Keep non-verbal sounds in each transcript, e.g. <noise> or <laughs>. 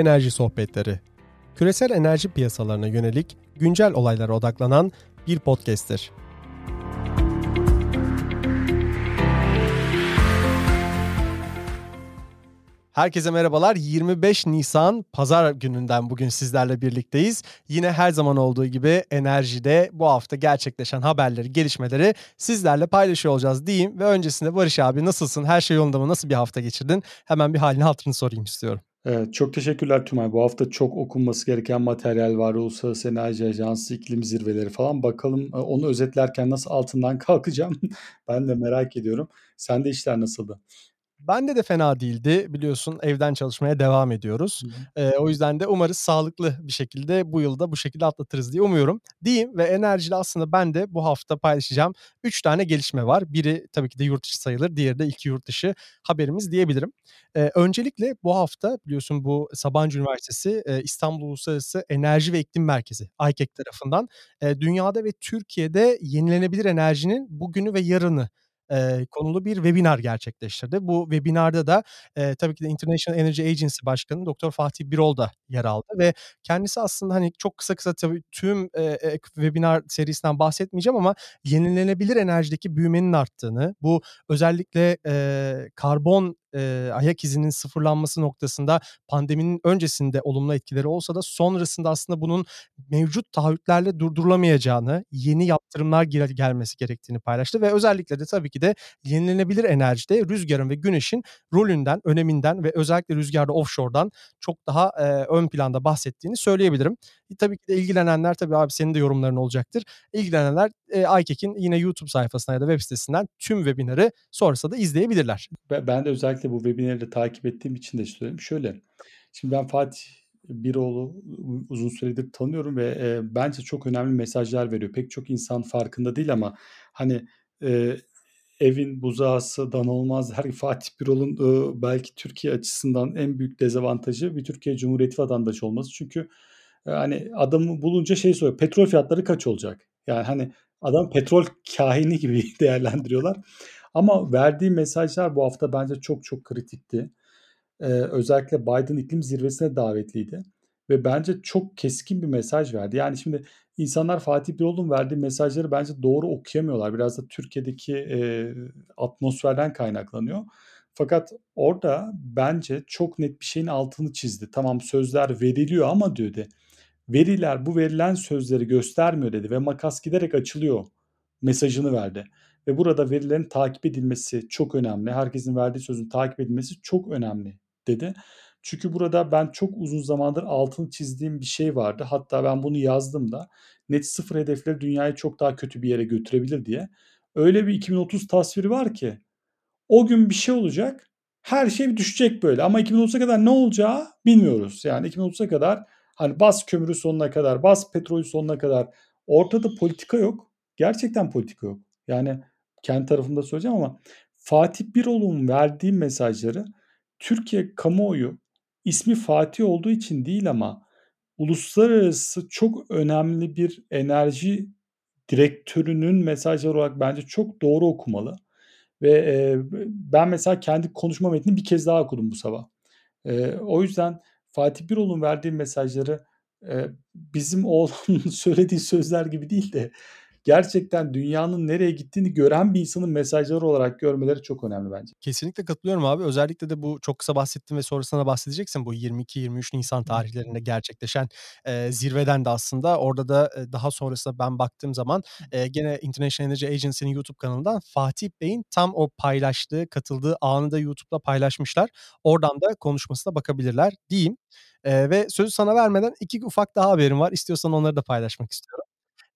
Enerji Sohbetleri. Küresel enerji piyasalarına yönelik güncel olaylara odaklanan bir podcast'tir. Herkese merhabalar. 25 Nisan Pazar gününden bugün sizlerle birlikteyiz. Yine her zaman olduğu gibi enerjide bu hafta gerçekleşen haberleri, gelişmeleri sizlerle paylaşıyor olacağız diyeyim. Ve öncesinde Barış abi nasılsın? Her şey yolunda mı? Nasıl bir hafta geçirdin? Hemen bir halini hatırını sorayım istiyorum. Evet, çok teşekkürler Tümay. Bu hafta çok okunması gereken materyal var. Uluslararası Enerji Ajansı, iklim zirveleri falan. Bakalım e, onu özetlerken nasıl altından kalkacağım? <laughs> ben de merak ediyorum. Sende işler nasıldı? Bende de fena değildi. Biliyorsun evden çalışmaya devam ediyoruz. Hı hı. o yüzden de umarız sağlıklı bir şekilde bu yılda bu şekilde atlatırız diye umuyorum. Diyeyim ve enerjili aslında ben de bu hafta paylaşacağım 3 tane gelişme var. Biri tabii ki de yurt dışı sayılır. Diğeri de iki yurt dışı haberimiz diyebilirim. Eee, öncelikle bu hafta biliyorsun bu Sabancı Üniversitesi, eee, İstanbul Uluslararası Enerji ve İklim Merkezi (IKEK) tarafından, eee, dünyada ve Türkiye'de yenilenebilir enerjinin bugünü ve yarını eee, konulu bir webinar gerçekleştirdi. Bu webinar'da da, eee, tabii ki de International Energy Agency Başkanı Doktor Fatih Birol da yer aldı ve kendisi aslında, hani, çok kısa kısa tabii tüm, ek webinar serisinden bahsetmeyeceğim ama yenilenebilir enerjideki büyümenin arttığını, bu özellikle, eee, karbon eee, ayak izinin sıfırlanması noktasında pandeminin öncesinde olumlu etkileri olsa da sonrasında aslında bunun mevcut taahhütlerle durdurulamayacağını, yeni yaptırımlar gel gelmesi gerektiğini paylaştı ve özellikle de tabii ki de yenilenebilir enerjide rüzgarın ve güneşin rolünden, öneminden ve özellikle rüzgarda offshore'dan çok daha eee, ön planda bahsettiğini söyleyebilirim. E, tabii ki de ilgilenenler tabii abi senin de yorumların olacaktır. İlgilenenler eee, IKEK'in yine YouTube sayfasına ya da web sitesinden tüm webinar'ı sonrasında da izleyebilirler. Be ben de özellikle bu webinar'ı takip ettiğim için de söyleyeyim. Şöyle, şimdi ben Fatih Biroğlu uzun süredir tanıyorum ve, eee, bence çok önemli mesajlar veriyor. Pek çok insan farkında değil ama hani, eee, evin buzağısı dan olmaz der. <laughs> Fatih Birol'un, ııı, belki Türkiye açısından en büyük dezavantajı bir Türkiye Cumhuriyeti vatandaşı olması. Çünkü, hani, adamı bulunca şey soruyor, "Petrol fiyatları kaç olacak?" Yani, hani, adam petrol kâhini gibi <laughs> değerlendiriyorlar. Ama verdiği mesajlar bu hafta bence çok çok kritikti. Eee, özellikle Biden iklim zirvesine davetliydi ve bence çok keskin bir mesaj verdi. Yani şimdi insanlar Fatih Birol'un verdiği mesajları bence doğru okuyamıyorlar. Biraz da Türkiye'deki, eee, atmosferden kaynaklanıyor. Fakat orada bence çok net bir şeyin altını çizdi. "Tamam, sözler veriliyor ama" dedi, "veriler bu verilen sözleri göstermiyor." dedi ve makas giderek açılıyor mesajını verdi ve burada verilerin takip edilmesi çok önemli. Herkesin verdiği sözün takip edilmesi çok önemli dedi. Çünkü burada ben çok uzun zamandır altını çizdiğim bir şey vardı. Hatta ben bunu yazdım da net sıfır hedefleri dünyayı çok daha kötü bir yere götürebilir diye. Öyle bir 2030 tasviri var ki o gün bir şey olacak, her şey düşecek böyle ama 2030'a kadar ne olacağı bilmiyoruz. Yani 2030'a kadar hani bas kömürü sonuna kadar, bas petrolü sonuna kadar ortada politika yok. Gerçekten politika yok. Yani kendi tarafımda söyleyeceğim ama Fatih Birol'un verdiği mesajları Türkiye kamuoyu ismi Fatih olduğu için değil ama uluslararası çok önemli bir enerji direktörünün mesajları olarak bence çok doğru okumalı ve, eee, ben mesela kendi konuşma metnini bir kez daha okudum bu sabah. Eee, o yüzden Fatih Birol'un verdiği mesajları, eee, bizim oğlanın <laughs> söylediği sözler gibi değil de gerçekten dünyanın nereye gittiğini gören bir insanın mesajları olarak görmeleri çok önemli bence. Kesinlikle katılıyorum abi. Özellikle de bu çok kısa bahsettim ve sonrasında da bahsedeceksin. Bu 22-23 Nisan tarihlerinde gerçekleşen, eee, zirveden de aslında orada da, eee, daha sonrasında ben baktığım zaman, eee, gene International Energy Agency'nin YouTube kanalından Fatih Bey'in tam o paylaştığı, katıldığı anı da YouTube'da paylaşmışlar. Oradan da konuşmasına bakabilirler diyeyim. Eee, ve sözü sana vermeden 2 ufak daha haberim var. İstiyorsan onları da paylaşmak istiyorum.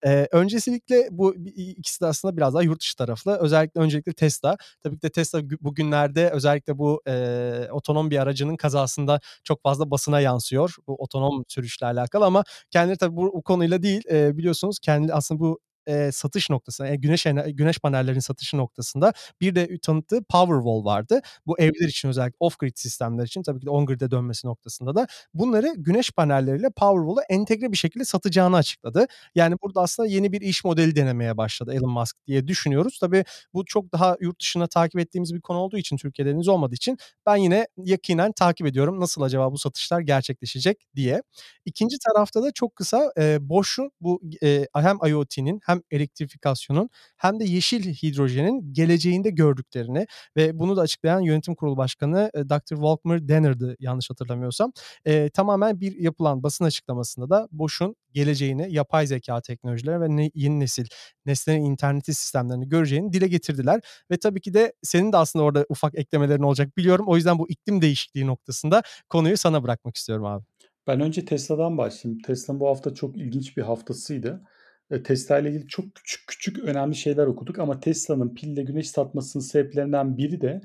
Eee, öncelikle bu ikisi de aslında biraz daha yurt dışı taraflı. Özellikle öncelikle Tesla. Tabii ki de Tesla gü bugünlerde özellikle bu, eee, otonom bir aracının kazasında çok fazla basına yansıyor. Bu otonom sürüşle alakalı ama kendileri tabii bu bu konuyla değil, eee, biliyorsunuz kendi aslında bu eee, satış noktasında, eee, güneş güneş panellerinin satışı noktasında bir de tanıttığı Powerwall vardı. Bu evler için özellikle off grid sistemler için tabii ki de on grid'e dönmesi noktasında da bunları güneş panelleriyle Powerwall'u entegre bir şekilde satacağını açıkladı. Yani burada aslında yeni bir iş modeli denemeye başladı Elon Musk diye düşünüyoruz. Tabii bu çok daha yurt dışında takip ettiğimiz bir konu olduğu için, Türkiye'de henüz olmadığı için ben yine yakinen takip ediyorum. Nasıl acaba bu satışlar gerçekleşecek diye. İkinci tarafta da çok kısa, eee, Bosch'un bu, eee, hem IoT'nin hem elektrifikasyonun hem de yeşil hidrojenin geleceğinde gördüklerini ve bunu da açıklayan yönetim kurulu başkanı, eee, Dr. Volkmar Danner'dı yanlış hatırlamıyorsam. Eee, tamamen bir yapılan basın açıklamasında da Bosch'un geleceğini, yapay zekâ teknolojileri ve ne yeni nesil nesnenin interneti sistemlerini göreceğini dile getirdiler ve tabii ki de senin de aslında orada ufak eklemelerin olacak biliyorum. O yüzden bu iklim değişikliği noktasında konuyu sana bırakmak istiyorum abi. Ben önce Tesla'dan başlayayım. Tesla'nın bu hafta çok ilginç bir haftasıydı. Eee, Tesla ile ilgili çok küçük küçük önemli şeyler okuduk ama Tesla'nın pille güneş satmasının sebeplerinden biri de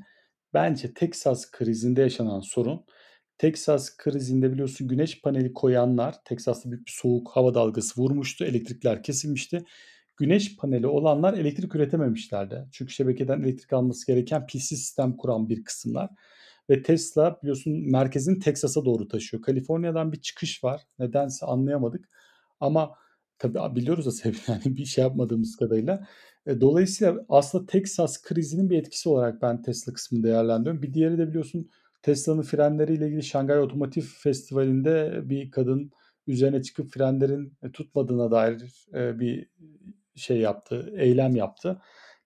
bence Teksas krizinde yaşanan sorun. Teksas krizinde biliyorsun güneş paneli koyanlar, Teksas'ta büyük bir soğuk hava dalgası vurmuştu, elektrikler kesilmişti. Güneş paneli olanlar elektrik üretememişlerdi. Çünkü şebekeden elektrik alması gereken pilsiz sistem kuran bir kısımlar ve Tesla biliyorsun merkezini Teksas'a doğru taşıyor. Kaliforniya'dan bir çıkış var. Nedense anlayamadık ama tabii biliyoruz da sebebini <laughs> yani bir şey yapmadığımız kadarıyla. Eee, dolayısıyla aslında Teksas krizinin bir etkisi olarak ben Tesla kısmını değerlendiriyorum. Bir diğeri de biliyorsun Tesla'nın frenleriyle ilgili Şangay Otomotiv Festivali'nde bir kadın üzerine çıkıp frenlerin, eee, tutmadığına dair, eee, bir şey yaptı, eylem yaptı.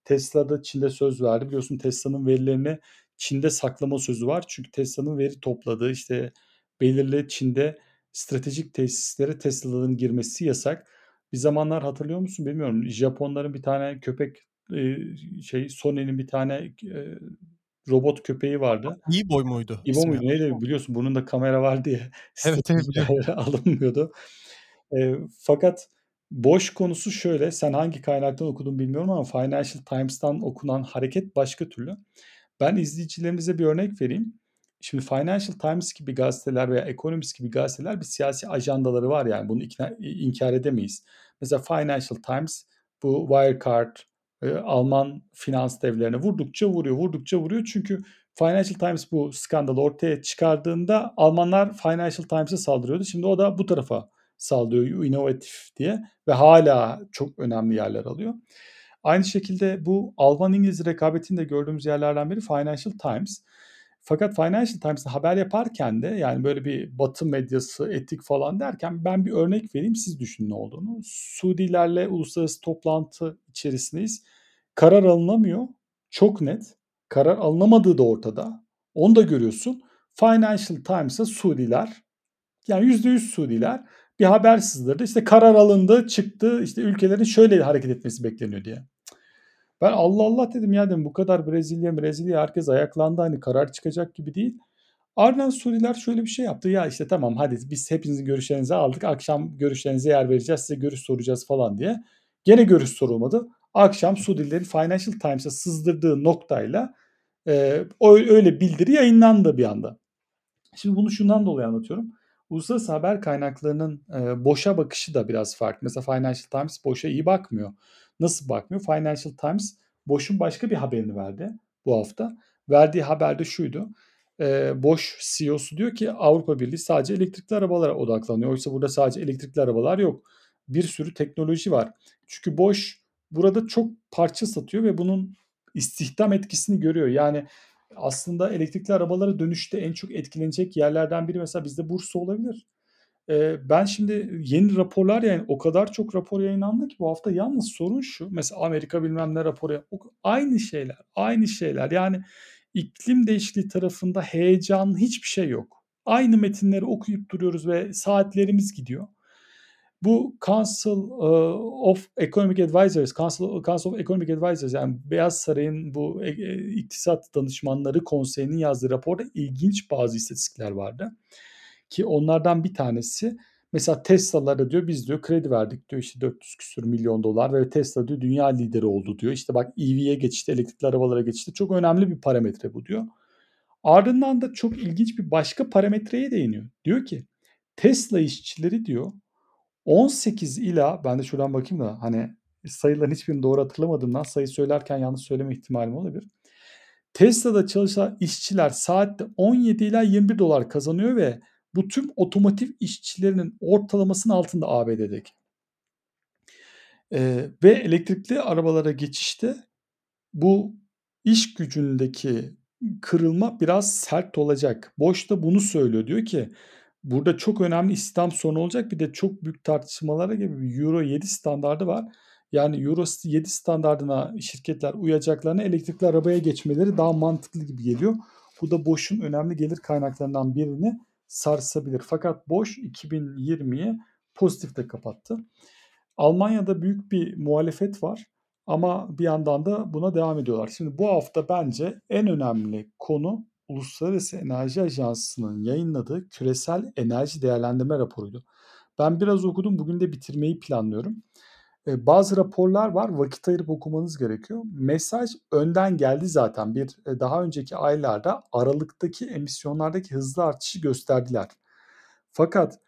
Tesla da Çin'de söz verdi. Biliyorsun Tesla'nın verilerini Çin'de saklama sözü var. Çünkü Tesla'nın veri topladığı, işte, belirli Çin'de stratejik tesislere Tesla'ların girmesi yasak. Bir zamanlar hatırlıyor musun bilmiyorum. Japonların bir tane köpek, şey, Sony'nin bir tane, eee, robot köpeği vardı. E-Boy muydu İbo ismi? muydu neydi? Biliyorsun burnunda kamera vardı ya, <laughs> Evet, evet alınmıyordu. Eee, fakat Bosch konusu şöyle, sen hangi kaynaktan okudun bilmiyorum ama Financial Times'tan okunan hareket başka türlü. Ben izleyicilerimize bir örnek vereyim. Şimdi Financial Times gibi gazeteler veya Economist gibi gazeteler bir siyasi ajandaları var yani bunu ikna inkâr edemeyiz. Mesela Financial Times bu Wirecard, eee, Alman finans devlerine vurdukça vuruyor, vurdukça vuruyor. Çünkü Financial Times bu skandalı ortaya çıkardığında Almanlar Financial Times'a saldırıyordu. Şimdi o da bu tarafa saldırıyor inovatif diye ve hâlâ çok önemli yerler alıyor. Aynı şekilde bu Alman-İngiliz rekabetini de gördüğümüz yerlerden biri Financial Times. Fakat Financial Times'ta haber yaparken de yani böyle bir Batı medyası, etik falan derken ben bir örnek vereyim, siz düşünün ne olduğunu. Suudilerle uluslararası toplantı içerisindeyiz. Karar alınamıyor. Çok net. Karar alınamadığı da ortada. Onu da görüyorsun. Financial Times'a Suudiler, yani %100 Suudiler bir haber sızdırdı. İşte karar alındı, çıktı, işte ülkelerin şöyle hareket etmesi bekleniyor diye. Ben Allah Allah dedim ya dedim bu kadar Brezilya Brezilya herkes ayaklandı hani karar çıkacak gibi değil. Ardından Suudiler şöyle bir şey yaptı. Ya işte tamam hadi biz hepinizin görüşlerinizi aldık. Akşam görüşlerinize yer vereceğiz. Size görüş soracağız falan diye. Gene görüş sorulmadı. Akşam Suudilerin Financial Times'a sızdırdığı noktayla o öyle bildiri yayınlandı bir anda. Şimdi bunu şundan dolayı anlatıyorum. Uluslararası haber kaynaklarının, eee, Bosch'a bakışı da biraz farklı. Mesela Financial Times Bosch'a iyi bakmıyor. Nasıl bakmıyor? Financial Times Bosch'un başka bir haberini verdi bu hafta. Verdiği haber de şuydu. Eee, Bosch CEO'su diyor ki Avrupa Birliği sadece elektrikli arabalara odaklanıyor. Oysa burada sadece elektrikli arabalar yok. Bir sürü teknoloji var. Çünkü Bosch burada çok parça satıyor ve bunun istihdam etkisini görüyor. Yani aslında elektrikli arabalara dönüşte en çok etkilenecek yerlerden biri mesela bizde Bursa olabilir. Ben şimdi yeni raporlar yani o kadar çok rapor yayınlandı ki bu hafta yalnız sorun şu, mesela Amerika bilmem ne raporu, aynı şeyler, aynı şeyler. Yani iklim değişikliği tarafında heyecanlı hiçbir şey yok. Aynı metinleri okuyup duruyoruz ve saatlerimiz gidiyor. Bu Council, of Economic Advisors, Council Council of Economic Advisors yani Beyaz Saray'ın bu, e eee, iktisat danışmanları konseyinin yazdığı raporda ilginç bazı istatistikler vardı. Ki onlardan bir tanesi mesela Tesla'lara diyor biz diyor kredi verdik diyor işte 400 küsur milyon dolar ve Tesla diyor dünya lideri oldu diyor. İşte bak EV'ye geçişte, elektrikli arabalara geçişte çok önemli bir parametre bu diyor. Ardından da çok ilginç bir başka parametreye değiniyor. Diyor ki Tesla işçileri diyor 18 ila ben de şuradan bakayım da hani sayıların hiçbirini doğru hatırlamadığımdan sayı söylerken yanlış söyleme ihtimalim olabilir. Tesla'da çalışan işçiler saatte 17 ila 21 dolar kazanıyor ve bu tüm otomotiv işçilerinin ortalamasının altında ABD'deki. Ee, ve elektrikli arabalara geçişte bu iş gücündeki kırılma biraz sert olacak. Boş da bunu söylüyor. Diyor ki burada çok önemli istihdam sorunu olacak. Bir de çok büyük tartışmalara gibi bir Euro 7 standardı var. Yani Euro 7 standardına şirketler uyacaklarına elektrikli arabaya geçmeleri daha mantıklı gibi geliyor. Bu da Bosch'un önemli gelir kaynaklarından birini sarsabilir. Fakat Bosch 2020'yi pozitifte kapattı. Almanya'da büyük bir muhalefet var ama bir yandan da buna devam ediyorlar. Şimdi bu hafta bence en önemli konu Uluslararası Enerji Ajansı'nın yayınladığı küresel enerji değerlendirme raporuydu. Ben biraz okudum, bugün de bitirmeyi planlıyorum. Bazı raporlar var, vakit ayırıp okumanız gerekiyor. Mesaj önden geldi zaten. Bir e, daha önceki aylarda Aralık'taki emisyonlardaki hızlı artışı gösterdiler. Fakat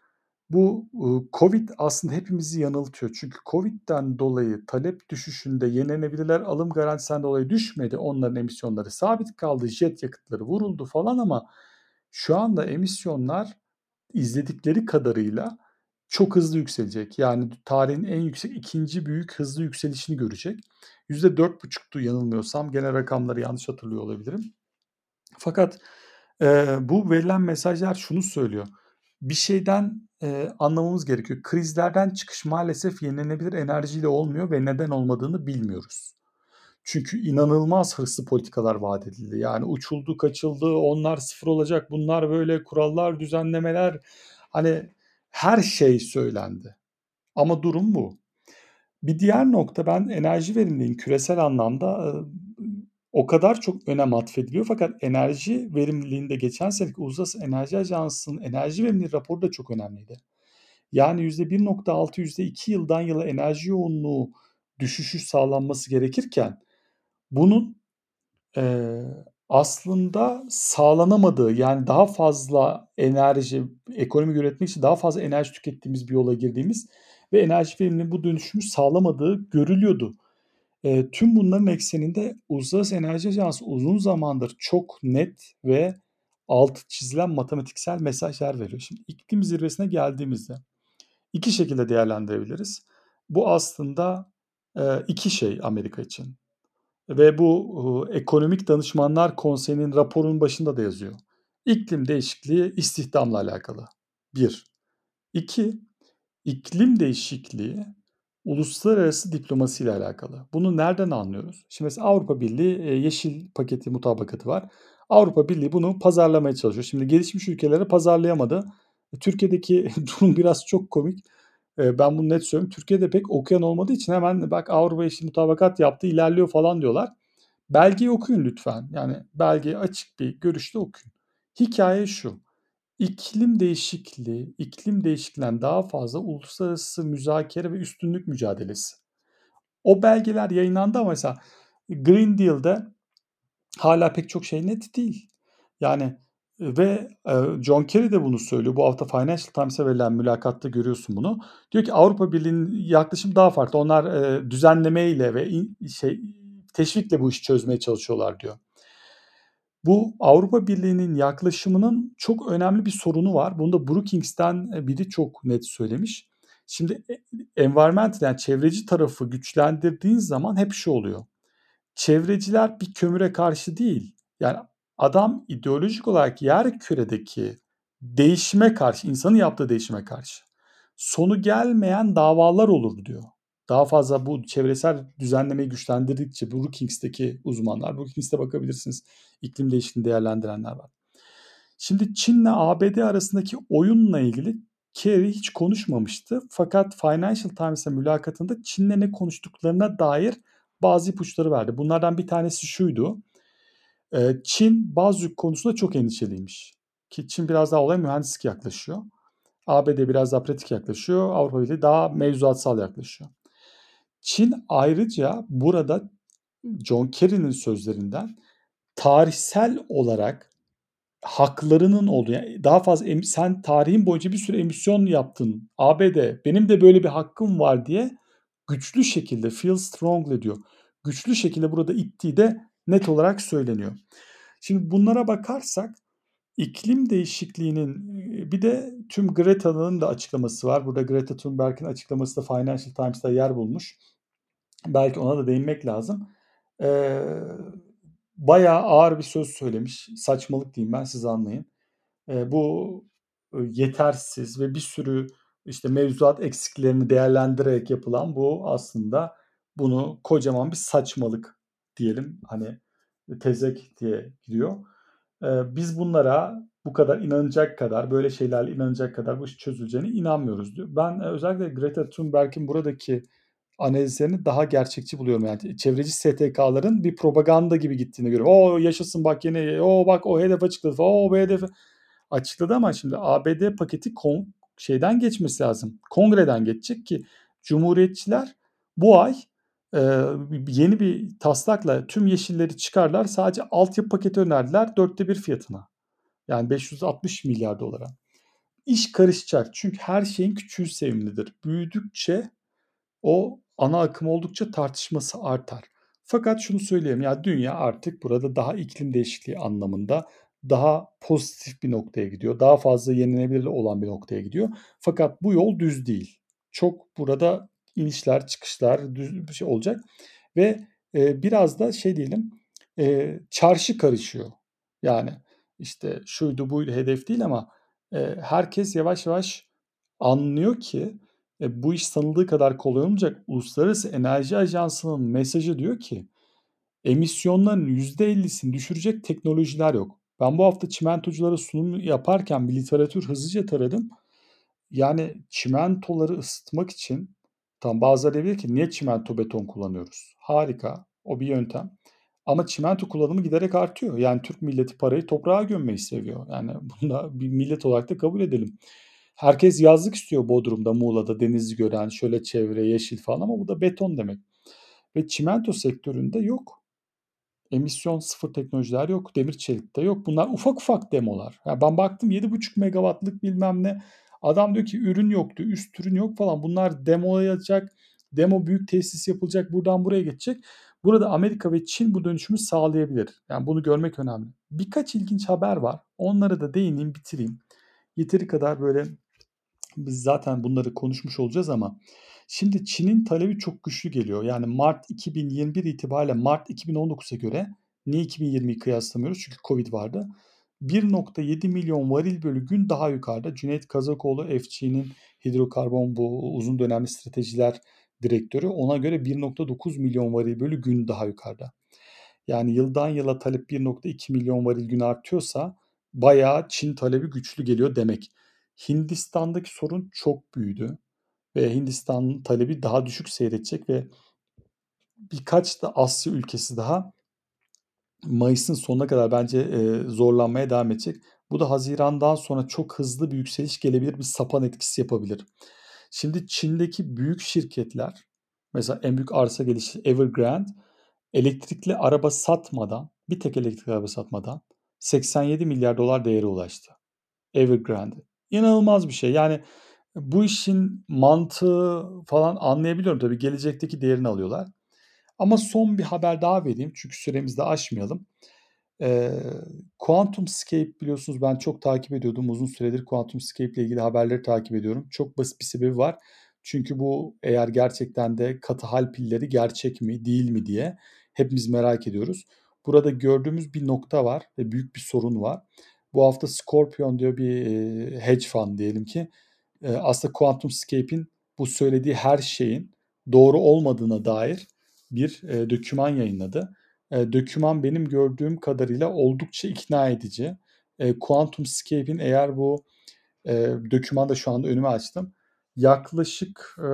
bu Covid aslında hepimizi yanıltıyor. Çünkü Covid'den dolayı talep düşüşünde yenilenebilirler alım garantisinden dolayı düşmedi. Onların emisyonları sabit kaldı. Jet yakıtları vuruldu falan ama şu anda emisyonlar izledikleri kadarıyla çok hızlı yükselecek. Yani tarihin en yüksek ikinci büyük hızlı yükselişini görecek. %4,5'tu yanılmıyorsam. Genel rakamları yanlış hatırlıyor olabilirim. Fakat e, bu verilen mesajlar şunu söylüyor bir şeyden e, anlamamız gerekiyor. Krizlerden çıkış maalesef yenilenebilir enerjiyle olmuyor ve neden olmadığını bilmiyoruz. Çünkü inanılmaz hırslı politikalar vaat edildi. Yani uçuldu, kaçıldı, onlar sıfır olacak, bunlar böyle kurallar, düzenlemeler. Hani her şey söylendi. Ama durum bu. Bir diğer nokta ben enerji verimliliğin küresel anlamda o kadar çok önem atfediliyor fakat enerji verimliliğinde geçen seneki Uluslararası Enerji Ajansı'nın enerji verimliliği raporu da çok önemliydi. Yani %1.6 %2 yıldan yıla enerji yoğunluğu düşüşü sağlanması gerekirken bunun e, aslında sağlanamadığı yani daha fazla enerji ekonomi üretmek için daha fazla enerji tükettiğimiz bir yola girdiğimiz ve enerji verimliliğinin bu dönüşümü sağlamadığı görülüyordu. Eee, tüm bunların ekseninde Uluslararası Enerji Ajansı uzun zamandır çok net ve altı çizilen matematiksel mesajlar veriyor. Şimdi iklim zirvesine geldiğimizde iki şekilde değerlendirebiliriz. Bu aslında eee, iki şey Amerika için ve bu Ekonomik Danışmanlar Konseyi'nin raporunun başında da yazıyor. İklim değişikliği istihdamla alakalı. Bir. İki, iklim değişikliği uluslararası diplomasi ile alakalı. Bunu nereden anlıyoruz? Şimdi mesela Avrupa Birliği yeşil paketi mutabakatı var. Avrupa Birliği bunu pazarlamaya çalışıyor. Şimdi gelişmiş ülkelere pazarlayamadı. Türkiye'deki <laughs> durum biraz çok komik. Ben bunu net söylüyorum. Türkiye'de pek okuyan olmadığı için hemen bak Avrupa yeşil mutabakat yaptı ilerliyor falan diyorlar. Belgeyi okuyun lütfen. Yani belgeyi açık bir görüşte okuyun. Hikaye şu iklim değişikliği, iklim değişikliğinden daha fazla uluslararası müzakere ve üstünlük mücadelesi. O belgeler yayınlandı ama mesela Green Deal'de hala pek çok şey net değil. Yani ve John Kerry de bunu söylüyor. Bu hafta Financial Times'e verilen mülakatta görüyorsun bunu. Diyor ki Avrupa Birliği'nin yaklaşımı daha farklı. Onlar düzenlemeyle ve şey teşvikle bu işi çözmeye çalışıyorlar diyor. Bu Avrupa Birliği'nin yaklaşımının çok önemli bir sorunu var. Bunu da Brookings'ten e, biri çok net söylemiş. Şimdi e, environment yani çevreci tarafı güçlendirdiğin zaman hep şu oluyor. Çevreciler bir kömüre karşı değil. Yani adam ideolojik olarak yer küredeki değişime karşı, insanın yaptığı değişime karşı. Sonu gelmeyen davalar olur diyor daha fazla bu çevresel düzenlemeyi güçlendirdikçe Brookings'teki uzmanlar, Brookings'te bakabilirsiniz iklim değişikliğini değerlendirenler var. Şimdi Çin'le ABD arasındaki oyunla ilgili Kerry hiç konuşmamıştı. Fakat Financial Times'e mülakatında Çin'le ne konuştuklarına dair bazı ipuçları verdi. Bunlardan bir tanesi şuydu. Çin bazı yük konusunda çok endişeliymiş. Ki Çin biraz daha olaya mühendislik yaklaşıyor. ABD biraz daha pratik yaklaşıyor. Avrupa Birliği daha mevzuatsal yaklaşıyor. Çin ayrıca burada John Kerry'nin sözlerinden tarihsel olarak haklarının olduğu yani daha fazla em, sen tarihin boyunca bir sürü emisyon yaptın ABD benim de böyle bir hakkım var diye güçlü şekilde feel strongly diyor. Güçlü şekilde burada ittiği de net olarak söyleniyor. Şimdi bunlara bakarsak iklim değişikliğinin bir de tüm Greta'nın da açıklaması var. Burada Greta Thunberg'in açıklaması da Financial Times'ta yer bulmuş. Belki ona da değinmek lazım. Ee, bayağı ağır bir söz söylemiş. Saçmalık diyeyim ben siz anlayın. Ee, bu yetersiz ve bir sürü işte mevzuat eksiklerini değerlendirerek yapılan bu aslında bunu kocaman bir saçmalık diyelim hani tezek diye gidiyor. Ee, biz bunlara bu kadar inanacak kadar böyle şeylerle inanacak kadar bu iş çözüleceğine inanmıyoruz diyor. Ben özellikle Greta Thunberg'in buradaki analizlerini daha gerçekçi buluyorum. Yani çevreci STK'ların bir propaganda gibi gittiğini görüyorum. O yaşasın bak yine, o bak o hedef açıkladı, o bu hedef açıkladı ama şimdi ABD paketi kon, şeyden geçmesi lazım. Kongreden geçecek ki Cumhuriyetçiler bu ay e, yeni bir taslakla tüm yeşilleri çıkarlar. Sadece altyapı paketi önerdiler dörtte bir fiyatına. Yani 560 milyar dolara. İş karışacak çünkü her şeyin küçüğü sevimlidir. Büyüdükçe o ana akım oldukça tartışması artar. Fakat şunu söyleyeyim ya dünya artık burada daha iklim değişikliği anlamında daha pozitif bir noktaya gidiyor. Daha fazla yenilebilir olan bir noktaya gidiyor. Fakat bu yol düz değil. Çok burada inişler, çıkışlar düz bir şey olacak ve e, biraz da şey diyelim e, çarşı karışıyor. Yani işte şuydu buydu hedef değil ama e, herkes yavaş yavaş anlıyor ki e, bu iş sanıldığı kadar kolay olmayacak. Uluslararası Enerji Ajansı'nın mesajı diyor ki emisyonların %50'sini düşürecek teknolojiler yok. Ben bu hafta çimentoculara sunum yaparken bir literatür hızlıca taradım. Yani çimentoları ısıtmak için tam bazıları diyor ki niye çimento beton kullanıyoruz? Harika. O bir yöntem. Ama çimento kullanımı giderek artıyor. Yani Türk milleti parayı toprağa gömmeyi seviyor. Yani <laughs> bunu da bir millet olarak da kabul edelim. Herkes yazlık istiyor Bodrum'da, Muğla'da, denizi gören, şöyle çevre, yeşil falan ama bu da beton demek. Ve çimento sektöründe yok. Emisyon sıfır teknolojiler yok. Demir çelikte yok. Bunlar ufak ufak demolar. Yani ben baktım 7,5 megawattlık bilmem ne. Adam diyor ki ürün yoktu, üst ürün yok falan. Bunlar demolayacak. Demo büyük tesis yapılacak. Buradan buraya geçecek. Burada Amerika ve Çin bu dönüşümü sağlayabilir. Yani bunu görmek önemli. Birkaç ilginç haber var. Onları da değineyim, bitireyim. Yeteri kadar böyle biz zaten bunları konuşmuş olacağız ama şimdi Çin'in talebi çok güçlü geliyor. Yani Mart 2021 itibariyle Mart 2019'a göre niye 2020'yi kıyaslamıyoruz? Çünkü Covid vardı. 1.7 milyon varil bölü gün daha yukarıda. Cüneyt Kazakoğlu FG'nin hidrokarbon bu uzun dönemli stratejiler direktörü ona göre 1.9 milyon varil bölü gün daha yukarıda. Yani yıldan yıla talep 1.2 milyon varil gün artıyorsa bayağı Çin talebi güçlü geliyor demek. Hindistan'daki sorun çok büyüdü ve Hindistan'ın talebi daha düşük seyredecek ve birkaç da Asya ülkesi daha Mayıs'ın sonuna kadar bence e, zorlanmaya devam edecek. Bu da Haziran'dan sonra çok hızlı bir yükseliş gelebilir, bir sapan etkisi yapabilir. Şimdi Çin'deki büyük şirketler, mesela en büyük arsa gelişi Evergrande, elektrikli araba satmadan, bir tek elektrikli araba satmadan 87 milyar dolar değeri ulaştı. Evergrande. İnanılmaz bir şey. Yani bu işin mantığı falan anlayabiliyorum tabii. Gelecekteki değerini alıyorlar. Ama son bir haber daha vereyim çünkü süremizi de aşmayalım. Ee, QuantumScape biliyorsunuz ben çok takip ediyordum. Uzun süredir QuantumScape ile ilgili haberleri takip ediyorum. Çok basit bir sebebi var. Çünkü bu eğer gerçekten de katı hal pilleri gerçek mi değil mi diye hepimiz merak ediyoruz. Burada gördüğümüz bir nokta var ve büyük bir sorun var. Bu hafta Scorpion diyor bir e, hedge fund diyelim ki e, aslında QuantumScape'in bu söylediği her şeyin doğru olmadığına dair bir e, döküman yayınladı. E, döküman benim gördüğüm kadarıyla oldukça ikna edici. E, QuantumScape'in eğer bu e, dökümanda şu anda önüme açtım. Yaklaşık e,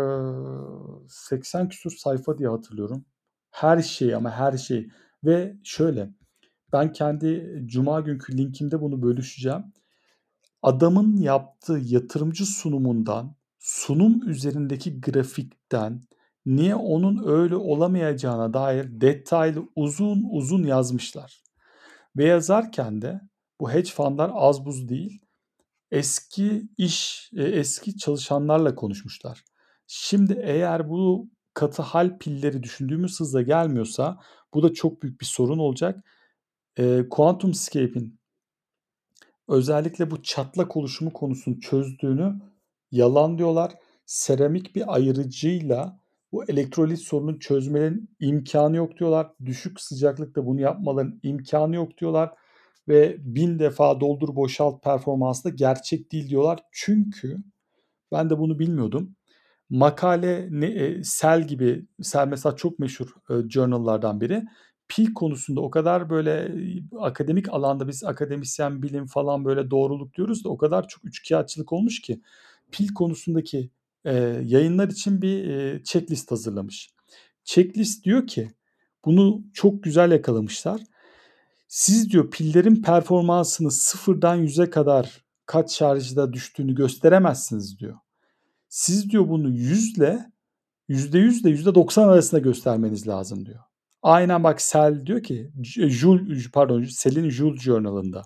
80 küsur sayfa diye hatırlıyorum. Her şey ama her şey. Ve şöyle ben kendi cuma günkü linkimde bunu bölüşeceğim. Adamın yaptığı yatırımcı sunumundan, sunum üzerindeki grafikten, niye onun öyle olamayacağına dair detaylı uzun uzun yazmışlar. Ve yazarken de bu hedge fundlar az buz değil, eski iş, e, eski çalışanlarla konuşmuşlar. Şimdi eğer bu katı hal pilleri düşündüğümüz hızla gelmiyorsa bu da çok büyük bir sorun olacak. Eee, QuantumScape'in özellikle bu çatlak oluşumu konusunu çözdüğünü yalanlıyorlar. Seramik bir ayırıcıyla bu elektrolit sorununu çözmenin imkânı yok diyorlar. Düşük sıcaklıkta bunu yapmaların imkânı yok diyorlar ve 1000 defa doldur boşalt performansı da gerçek değil diyorlar. Çünkü ben de bunu bilmiyordum. Makale ne eee, Cell gibi Cell mesela çok meşhur, eee, journal'lardan biri. Pil konusunda o kadar böyle, eee, akademik alanda biz akademisyen, bilim falan böyle doğruluk diyoruz da o kadar çok üçkâğıtçılık olmuş ki pil konusundaki, eee, yayınlar için bir, eee, checklist hazırlamış. Checklist diyor ki bunu çok güzel yakalamışlar. Siz diyor pillerin performansını 0'dan 100'e kadar kaç şarjda düştüğünü gösteremezsiniz diyor. Siz diyor bunu 100'le %100 ile %90 arasında göstermeniz lazım diyor. Aynen bak Cell diyor ki J Joule pardon Cell'in Joule Journal'ında.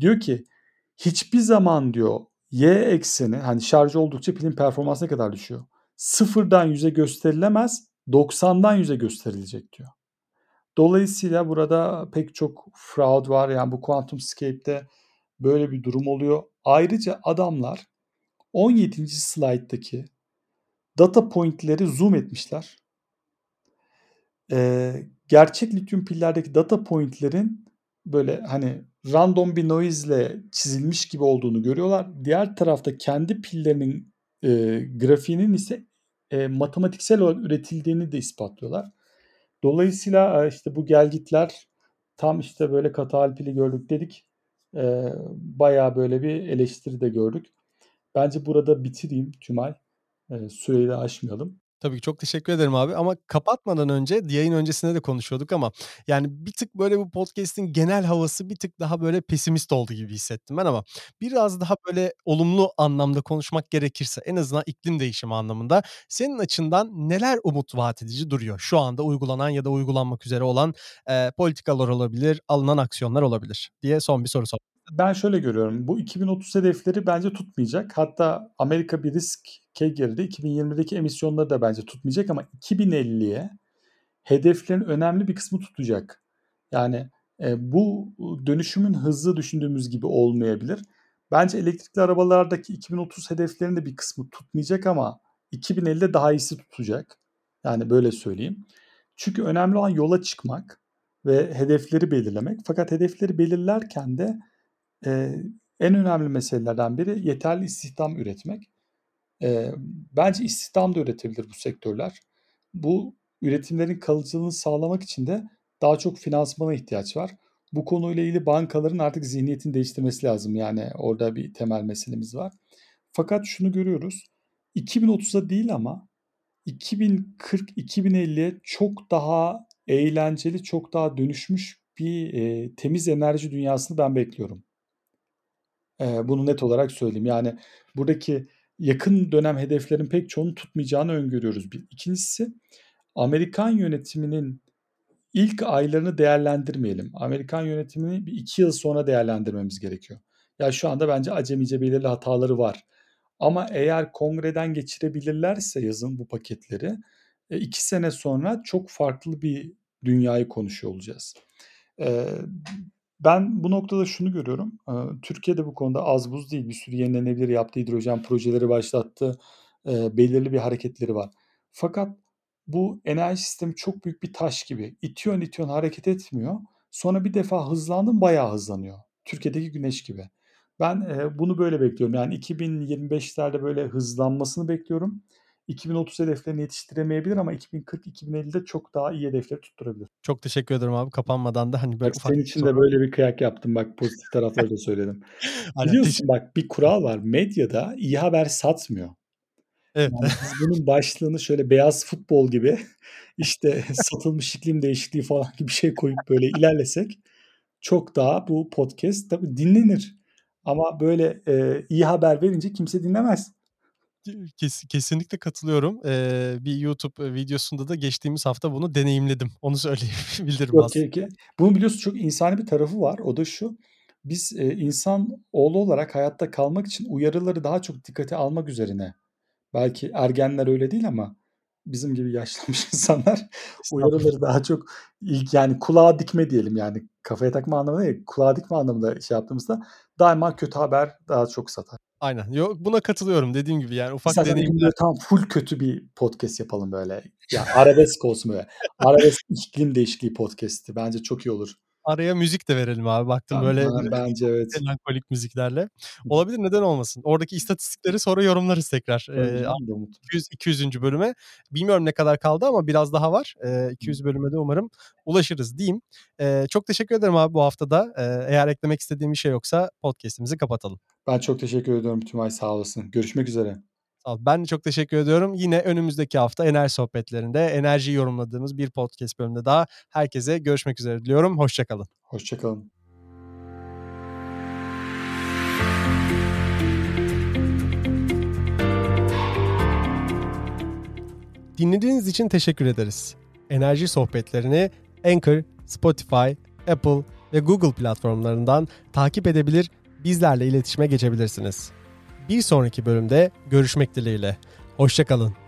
Diyor ki hiçbir zaman diyor Y ekseni hani şarj oldukça pilin performansı ne kadar düşüyor? 0'dan 100'e gösterilemez, 90'dan 100'e gösterilecek diyor. Dolayısıyla burada pek çok fraud var. Yani bu QuantumScape'de böyle bir durum oluyor. Ayrıca adamlar 17. slayttaki data point'leri zoom etmişler. Eee, gerçek lityum pillerdeki data point'lerin böyle hani random bir noise'le çizilmiş gibi olduğunu görüyorlar. Diğer tarafta kendi pillerinin, eee, grafiğinin ise, eee, matematiksel olarak üretildiğini de ispatlıyorlar. Dolayısıyla, eee, işte bu gelgitler tam işte böyle katı hal pili gördük dedik. Eee, bayağı böyle bir eleştiri de gördük. Bence burada bitireyim Tümay. Eee, süreyi de aşmayalım. Tabii ki çok teşekkür ederim abi ama kapatmadan önce yayın öncesinde de konuşuyorduk ama yani bir tık böyle bu podcast'in genel havası bir tık daha böyle pesimist oldu gibi hissettim ben ama biraz daha böyle olumlu anlamda konuşmak gerekirse en azından iklim değişimi anlamında senin açından neler umut vaat edici duruyor? Şu anda uygulanan ya da uygulanmak üzere olan, eee, politikalar olabilir, alınan aksiyonlar olabilir diye son bir soru istedim. Ben şöyle görüyorum. Bu 2030 hedefleri bence tutmayacak. Hatta Amerika bir riske girdi. 2020'deki emisyonları da bence tutmayacak ama 2050'ye hedeflerin önemli bir kısmı tutacak. Yani, eee, bu dönüşümün hızı düşündüğümüz gibi olmayabilir. Bence elektrikli arabalardaki 2030 hedeflerinin de bir kısmı tutmayacak ama 2050'de daha iyisi tutacak. Yani böyle söyleyeyim. Çünkü önemli olan yola çıkmak ve hedefleri belirlemek. Fakat hedefleri belirlerken de, eee, en önemli meselelerden biri yeterli istihdam üretmek. Eee, bence istihdam da üretebilir bu sektörler. Bu üretimlerin kalıcılığını sağlamak için de daha çok finansmana ihtiyaç var. Bu konuyla ilgili bankaların artık zihniyetini değiştirmesi lazım. Yani orada bir temel meselemiz var. Fakat şunu görüyoruz. 2030'a değil ama 2040-2050'ye çok daha eğlenceli, çok daha dönüşmüş bir, eee, temiz enerji dünyasını ben bekliyorum. Eee, bunu net olarak söyleyeyim. Yani buradaki yakın dönem hedeflerin pek çoğunu tutmayacağını öngörüyoruz bir. 2'ncisi Amerikan yönetiminin ilk aylarını değerlendirmeyelim. Amerikan yönetimini bir 2 yıl sonra değerlendirmemiz gerekiyor. Ya, şu anda bence acemice belirli hataları var. Ama eğer kongreden geçirebilirlerse yazın bu paketleri, eee, 2 sene sonra çok farklı bir dünyayı konuşuyor olacağız. Eee, ben bu noktada şunu görüyorum. Eee, Türkiye de bu konuda az buz değil. Bir sürü yenilenebilir yaptı, hidrojen projeleri başlattı. Belirli bir hareketleri var. Fakat bu enerji sistemi çok büyük bir taş gibi. İtiyorsun, itiyorsun hareket etmiyor. Sonra bir defa hızlandın bayağı hızlanıyor. Türkiye'deki güneş gibi. Ben, bunu böyle bekliyorum. Yani 2025'lerde böyle hızlanmasını bekliyorum. 2030 hedeflerini yetiştiremeyebilir ama 2040-2050'de çok daha iyi hedefleri tutturabilir. Çok teşekkür ederim abi. Kapanmadan da hani böyle Bak ufak senin için de böyle bir kıyak yaptım. Bak pozitif tarafları da söyledim. <laughs> Aynen Biliyorsun bak bir kural var. Medyada iyi haber satmıyor. Evet. Yani biz bunun başlığını şöyle beyaz futbol gibi <laughs> işte satılmış iklim değişikliği falan gibi bir şey koyup böyle ilerlesek çok daha bu podcast tabii dinlenir. Ama böyle, eee, iyi haber verince kimse dinlemez. Kes kesinlikle katılıyorum. Eee, bir YouTube videosunda da geçtiğimiz hafta bunu deneyimledim. Onu söyleyebilirim Yok aslında. ke bunun biliyorsun çok insani bir tarafı var. O da şu: Biz, eee, insanoğlu olarak hayatta kalmak için uyarıları daha çok dikkate almak üzerine belki ergenler öyle değil ama bizim gibi yaşlanmış <laughs> insanlar uyarıları daha çok ilk yani kulağa dikme diyelim yani kafaya takma anlamında değil, kulağa dikme anlamında şey yaptığımızda daima kötü haber daha çok satar. Aynen. Yok buna katılıyorum dediğim gibi yani ufak İstersen deneyimler. tam full kötü bir podcast yapalım böyle. Ya arabesk olsun böyle. Arabesk iklim değişikliği podcast'i bence çok iyi olur. Araya müzik de verelim abi. Baktım böyle Ben, bence evet. melankolik müziklerle. Olabilir neden olmasın. Oradaki istatistikleri sonra yorumlarız tekrar. Ee, 200 200. bölüme. Bilmiyorum ne kadar kaldı ama biraz daha var. Ee, 200 bölüme de umarım ulaşırız diyeyim. Ee, çok teşekkür ederim abi bu haftada. Ee, eğer eklemek istediğim bir şey yoksa podcast'imizi kapatalım. Ben çok teşekkür ediyorum Tümay sağ olasın. Görüşmek üzere. Ben de çok teşekkür ediyorum. Yine önümüzdeki hafta enerji sohbetlerinde enerjiyi yorumladığımız bir podcast bölümünde daha herkese görüşmek üzere diliyorum. Hoşçakalın. Hoşçakalın. Dinlediğiniz için teşekkür ederiz. Enerji sohbetlerini Anchor, Spotify, Apple ve Google platformlarından takip edebilir, bizlerle iletişime geçebilirsiniz. Bir sonraki bölümde görüşmek dileğiyle. Hoşçakalın.